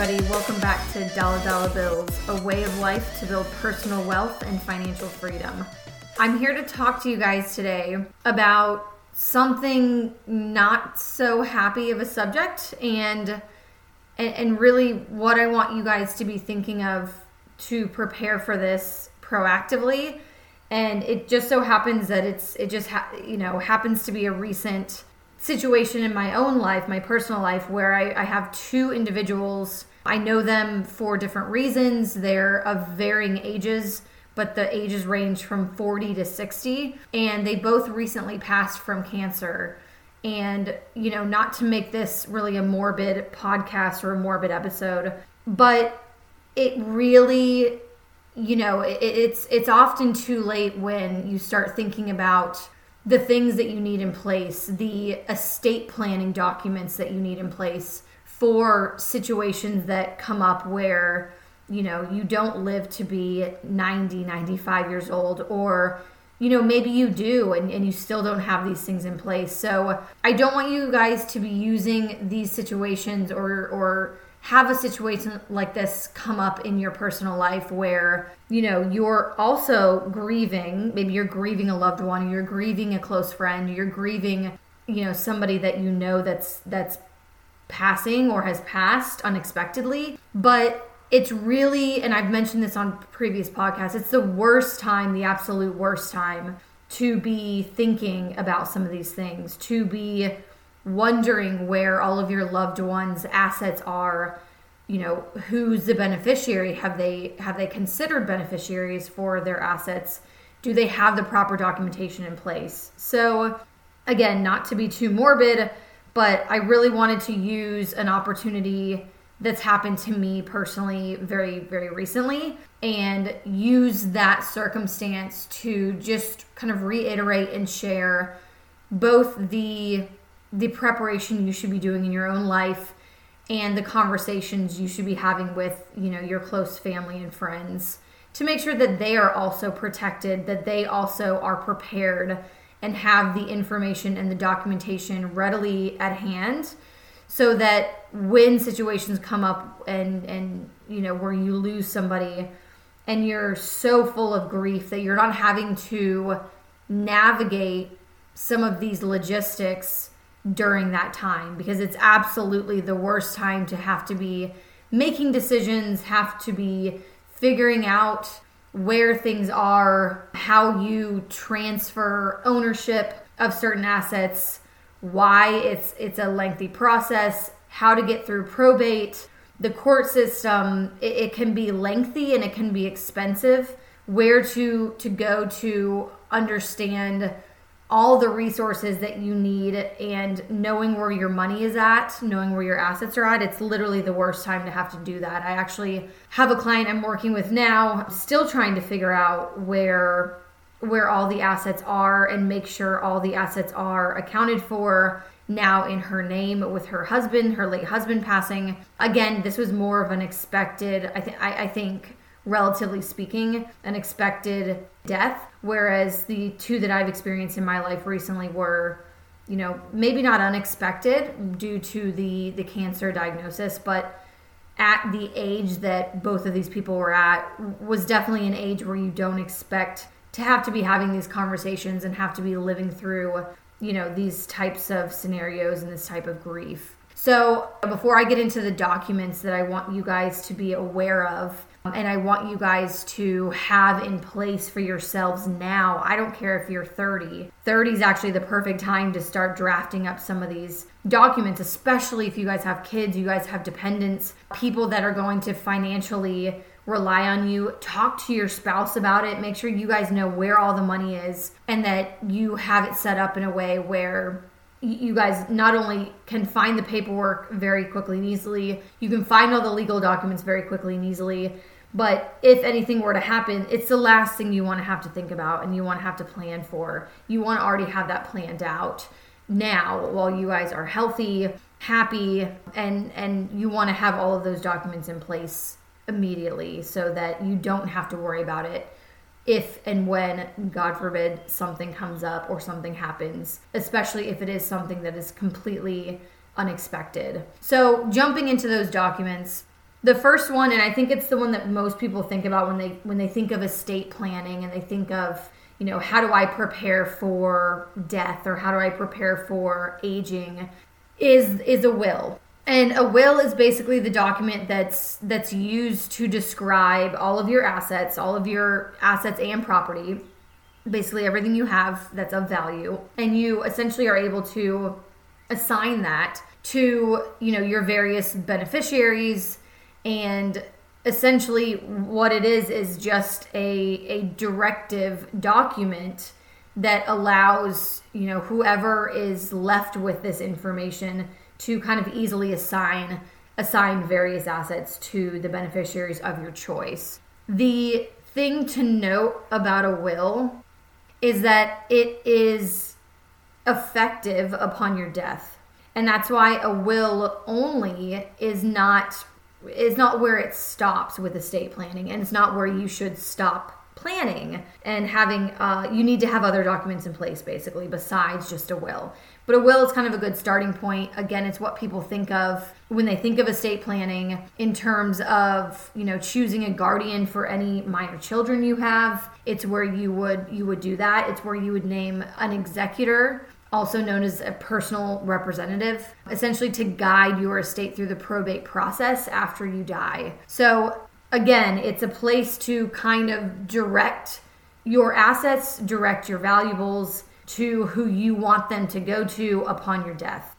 Everybody. Welcome back to Dollar Dollar Bills, a way of life to build personal wealth and financial freedom. I'm here to talk to you guys today about something not so happy of a subject and, and really what I want you guys to be thinking of to prepare for this proactively. And it just so happens that it's it just ha- you know happens to be a recent situation in my own life, my personal life, where I, I have two individuals. I know them for different reasons. They're of varying ages, but the ages range from 40 to 60. And they both recently passed from cancer. And, you know, not to make this really a morbid podcast or a morbid episode, but it really, you know, it, it's it's often too late when you start thinking about the things that you need in place, the estate planning documents that you need in place for situations that come up where you know you don't live to be 90 95 years old or you know maybe you do and, and you still don't have these things in place. So i don't want you guys to be using these situations or or have a situation like this come up in your personal life where you know you're also grieving maybe you're grieving a loved one you're grieving a close friend you're grieving you know somebody that you know that's that's passing or has passed unexpectedly. But it's really and I've mentioned this on previous podcasts it's the worst time the absolute worst time to be thinking about some of these things to be wondering where all of your loved ones assets are. You know who's the beneficiary? Have they have they considered beneficiaries for their assets? Do they have the proper documentation in place? So again not to be too morbid but i really wanted to use an opportunity that's happened to me personally very very recently and use that circumstance to just kind of reiterate and share both the the preparation you should be doing in your own life and the conversations you should be having with you know your close family and friends to make sure that they are also protected that they also are prepared and have the information and the documentation readily at hand so that when situations come up and and you know where you lose somebody and you're so full of grief that you're not having to navigate some of these logistics during that time because it's absolutely the worst time to have to be making decisions, have to be figuring out where things are, how you transfer ownership of certain assets, why it's it's a lengthy process, how to get through probate. The court system it, it can be lengthy and it can be expensive. Where to to go to understand all the resources that you need and knowing where your money is at, knowing where your assets are at, it's literally the worst time to have to do that. I actually have a client I'm working with now, still trying to figure out where where all the assets are and make sure all the assets are accounted for now in her name with her husband, her late husband passing. Again, this was more of an expected, I, th- I, I think, relatively speaking, an expected death. Whereas the two that I've experienced in my life recently were, you know, maybe not unexpected due to the the cancer diagnosis, but at the age that both of these people were at was definitely an age where you don't expect to have to be having these conversations and have to be living through, you know, these types of scenarios and this type of grief. So, before I get into the documents that I want you guys to be aware of, and I want you guys to have in place for yourselves now. I don't care if you're 30. 30 is actually the perfect time to start drafting up some of these documents, especially if you guys have kids, you guys have dependents, people that are going to financially rely on you. Talk to your spouse about it. Make sure you guys know where all the money is and that you have it set up in a way where you guys not only can find the paperwork very quickly and easily, you can find all the legal documents very quickly and easily. But if anything were to happen, it's the last thing you want to have to think about and you want to have to plan for. You want to already have that planned out now while you guys are healthy, happy, and and you want to have all of those documents in place immediately so that you don't have to worry about it if and when, God forbid, something comes up or something happens, especially if it is something that is completely unexpected. So, jumping into those documents, the first one and I think it's the one that most people think about when they when they think of estate planning and they think of you know how do I prepare for death or how do I prepare for aging is is a will. And a will is basically the document that's that's used to describe all of your assets, all of your assets and property, basically everything you have that's of value, and you essentially are able to assign that to, you know, your various beneficiaries. And essentially what it is is just a a directive document that allows, you know, whoever is left with this information to kind of easily assign assign various assets to the beneficiaries of your choice. The thing to note about a will is that it is effective upon your death. And that's why a will only is not is not where it stops with estate planning and it's not where you should stop planning and having uh, you need to have other documents in place basically besides just a will but a will is kind of a good starting point. Again it's what people think of when they think of estate planning in terms of you know choosing a guardian for any minor children you have. It's where you would you would do that. It's where you would name an executor also known as a personal representative, essentially to guide your estate through the probate process after you die. So, again, it's a place to kind of direct your assets, direct your valuables to who you want them to go to upon your death.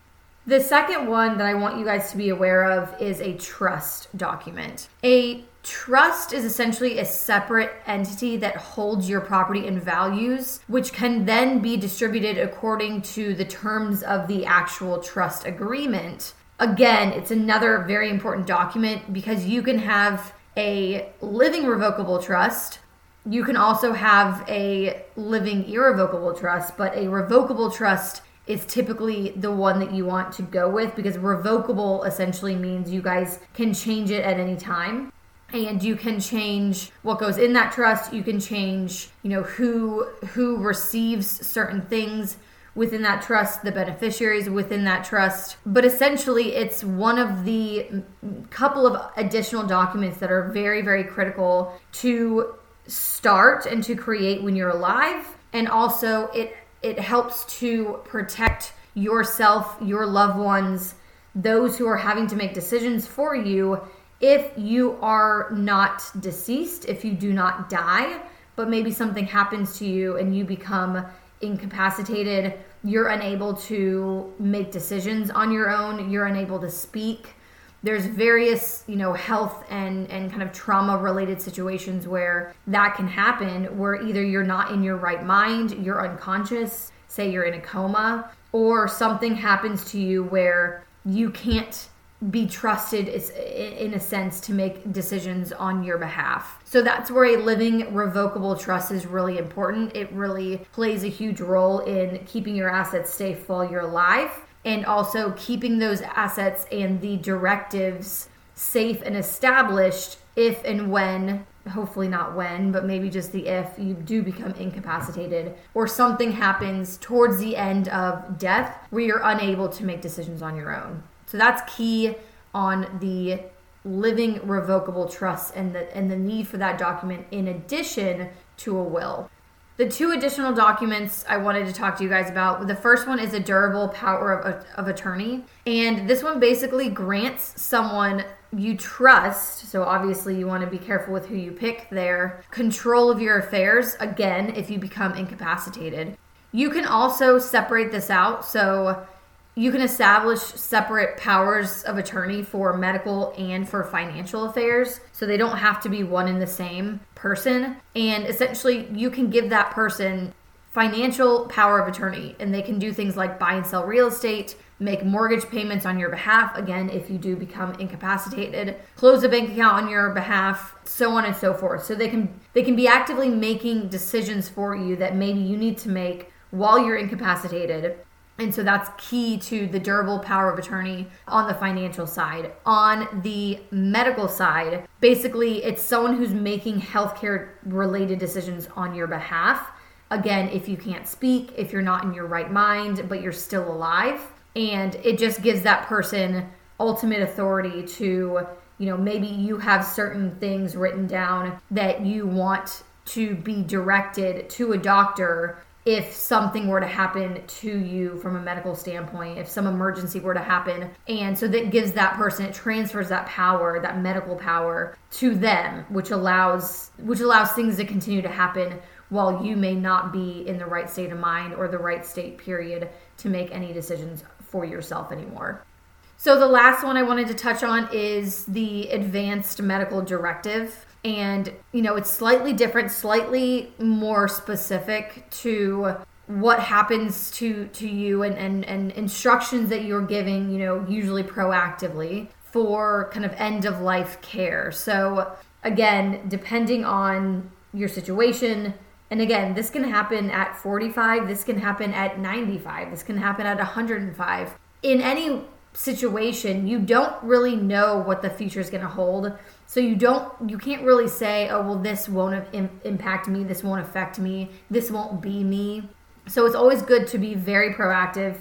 The second one that I want you guys to be aware of is a trust document. A trust is essentially a separate entity that holds your property and values, which can then be distributed according to the terms of the actual trust agreement. Again, it's another very important document because you can have a living revocable trust. You can also have a living irrevocable trust, but a revocable trust is typically the one that you want to go with because revocable essentially means you guys can change it at any time. And you can change what goes in that trust. You can change you know who who receives certain things within that trust the beneficiaries within that trust. But essentially it's one of the couple of additional documents that are very very critical to start and to create when you're alive and also it it helps to protect yourself, your loved ones, those who are having to make decisions for you if you are not deceased, if you do not die, but maybe something happens to you and you become incapacitated, you're unable to make decisions on your own, you're unable to speak. There's various, you know, health and and kind of trauma related situations where that can happen where either you're not in your right mind, you're unconscious, say you're in a coma, or something happens to you where you can't be trusted in a sense to make decisions on your behalf. So that's where a living revocable trust is really important. It really plays a huge role in keeping your assets safe while you're alive and also keeping those assets and the directives safe and established if and when hopefully not when, but maybe just the if you do become incapacitated or something happens towards the end of death where you're unable to make decisions on your own. So that's key on the living revocable trust and the and the need for that document in addition to a will. The two additional documents I wanted to talk to you guys about. The first one is a durable power of, of attorney. And this one basically grants someone you trust, so obviously you want to be careful with who you pick there, control of your affairs, again, if you become incapacitated. You can also separate this out. So you can establish separate powers of attorney for medical and for financial affairs. So they don't have to be one and the same person. And essentially, you can give that person financial power of attorney and they can do things like buy and sell real estate, make mortgage payments on your behalf again if you do become incapacitated, close a bank account on your behalf, so on and so forth. So they can they can be actively making decisions for you that maybe you need to make while you're incapacitated and so that's key to the durable power of attorney on the financial side. On the medical side, basically, it's someone who's making healthcare related decisions on your behalf. Again, if you can't speak, if you're not in your right mind, but you're still alive, and it just gives that person ultimate authority to you know maybe you have certain things written down that you want to be directed to a doctor if something were to happen to you from a medical standpoint, if some emergency were to happen. And so that gives that person, it transfers that power, that medical power to them, which allows which allows things to continue to happen while you may not be in the right state of mind or the right state period to make any decisions for yourself anymore. So the last one I wanted to touch on is the advanced medical directive. And you know it's slightly different slightly more specific to what happens to to you and, and and instructions that you're giving you know usually proactively for kind of end of life care. So again depending on your situation and again this can happen at 45 this can happen at 95 this can happen at 105 in any situation you don't really know what the future is going to hold so you don't, you can't really say, oh, well, this won't Im- impact me, this won't affect me, this won't be me. So it's always good to be very proactive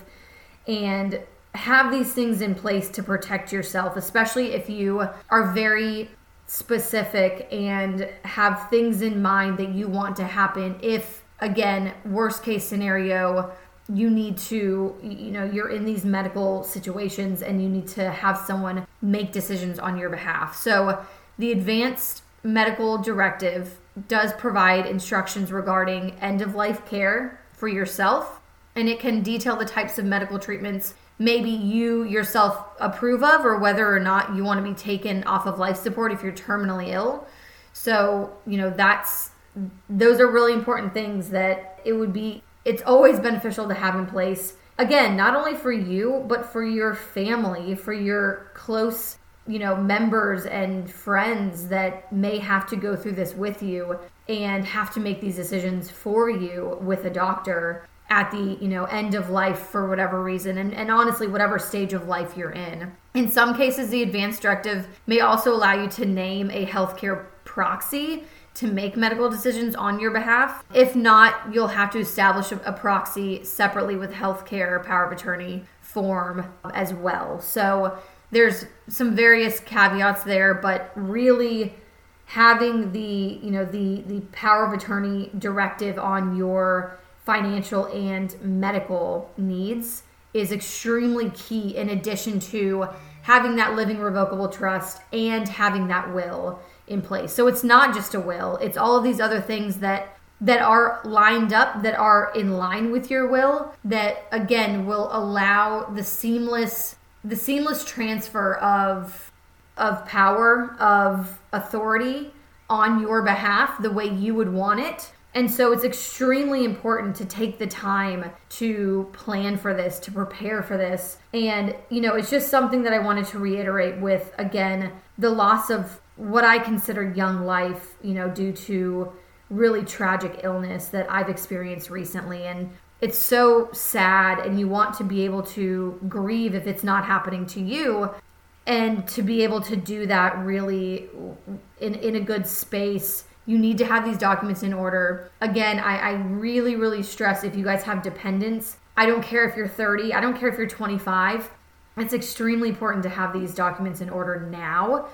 and have these things in place to protect yourself, especially if you are very specific and have things in mind that you want to happen. If, again, worst case scenario, you need to, you know, you're in these medical situations and you need to have someone make decisions on your behalf. So the Advanced Medical Directive does provide instructions regarding end of life care for yourself, and it can detail the types of medical treatments maybe you yourself approve of or whether or not you want to be taken off of life support if you're terminally ill. So, you know, that's those are really important things that it would be it's always beneficial to have in place. Again, not only for you, but for your family, for your close you know, members and friends that may have to go through this with you and have to make these decisions for you with a doctor at the you know end of life for whatever reason and, and honestly whatever stage of life you're in in some cases the advanced directive may also allow you to name a healthcare proxy to make medical decisions on your behalf. If not you'll have to establish a, proxy separately with healthcare power of attorney form as well. So there's some various caveats there, but really having the you know the the power of attorney directive on your financial and medical needs is extremely key in addition to having that living revocable trust and having that will in place. So it's not just a will, it's all of these other things that that are lined up that are in line with your will that again will allow the seamless the seamless transfer of of power of authority on your behalf the way you would want it. And so it's extremely important to take the time to plan for this to prepare for this. And you know it's just something that i wanted to reiterate with again the loss of what i consider young life you know due to really tragic illness that i've experienced recently. And it's so sad and you want to be able to grieve if it's not happening to you. And to be able to do that really in, in a good space you need to have these documents in order. Again I, I really really stress if you guys have dependents i don't care if you're 30 i don't care if you're 25 it's extremely important to have these documents in order now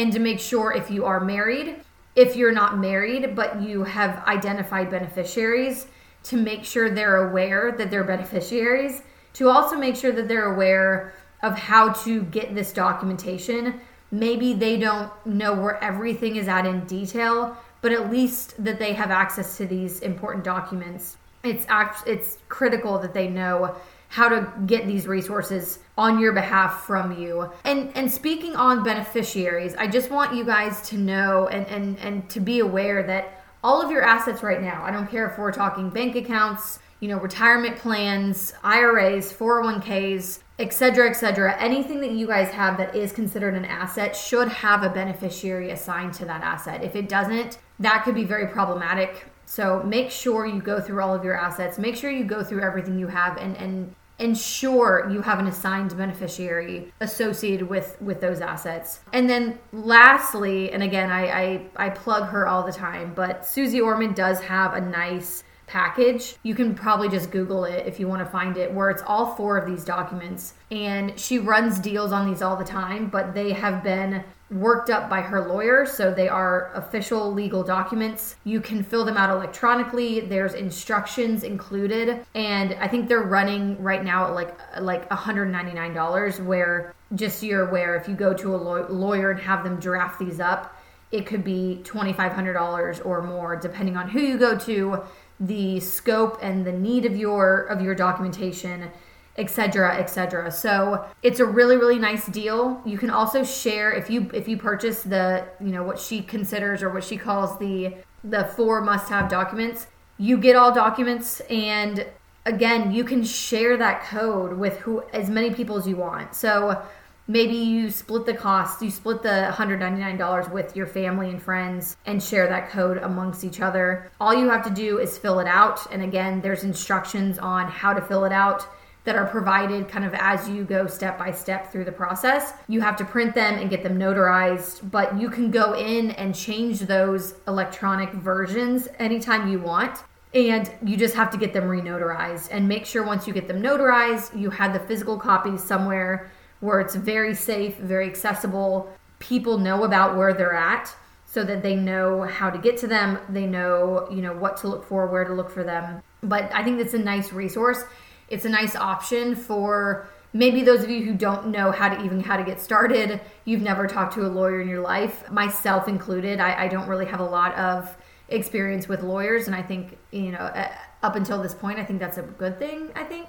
and to make sure if you are married if you're not married but you have identified beneficiaries to make sure they're aware that they're beneficiaries, to also make sure that they're aware of how to get this documentation. Maybe they don't know where everything is at in detail, but at least that they have access to these important documents. It's act- it's critical that they know how to get these resources on your behalf from you. And and speaking on beneficiaries, I just want you guys to know and and and to be aware that all of your assets right now. I don't care if we're talking bank accounts, you know, retirement plans, IRAs, 401ks, etc., etc. Anything that you guys have that is considered an asset should have a beneficiary assigned to that asset. If it doesn't, that could be very problematic. So make sure you go through all of your assets. Make sure you go through everything you have and and ensure you have an assigned beneficiary associated with with those assets and then lastly and again I, I i plug her all the time but Suze Orman does have a nice package. You can probably just Google it if you want to find it, where it's all four of these documents. And she runs deals on these all the time, but they have been worked up by her lawyer, so they are official legal documents. You can fill them out electronically. There's instructions included, and I think they're running right now at like like $199 where just so you're aware if you go to a lawyer and have them draft these up, it could be $2500 or more depending on who you go to, the scope and the need of your of your documentation etc etc so it's a really really nice deal. You can also share if you if you purchase the you know what she considers or what she calls the the four must have documents you get all documents. And again you can share that code with who as many people as you want. So maybe you split the cost you split the $199 with your family and friends and share that code amongst each other. All you have to do is fill it out. And again there's instructions on how to fill it out that are provided kind of as you go step by step through the process. You have to print them and get them notarized, but you can go in and change those electronic versions anytime you want. And you just have to get them renotarized and make sure once you get them notarized, you have the physical copies somewhere where it's very safe, very accessible. People know about where they're at so that they know how to get to them. They know, you know, what to look for, where to look for them. But I think that's a nice resource it's a nice option for maybe those of you who don't know how to even how to get started you've never talked to a lawyer in your life myself included i, I don't really have a lot of experience with lawyers and i think you know uh, up until this point i think that's a good thing i think.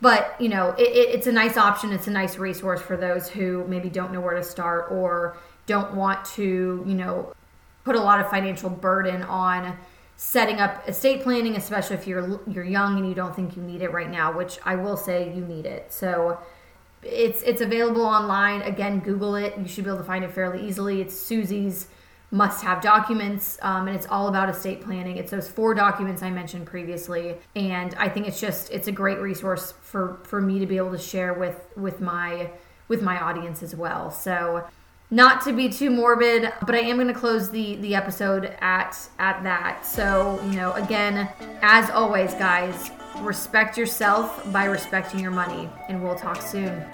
But you know it, it, it's a nice option it's a nice resource for those who maybe don't know where to start or don't want to you know put a lot of financial burden on setting up estate planning, especially if you're you're young and you don't think you need it right now, which I will say you need it. So it's it's available online. Again, Google it. You should be able to find it fairly easily. It's Suze's must-have documents, um, and it's all about estate planning. It's those four documents I mentioned previously, and I think it's just it's a great resource for for me to be able to share with with my with my audience as well. So not to be too morbid, but I am going to close the the episode at at that. So, you know, again, as always, guys, respect yourself by respecting your money, and we'll talk soon.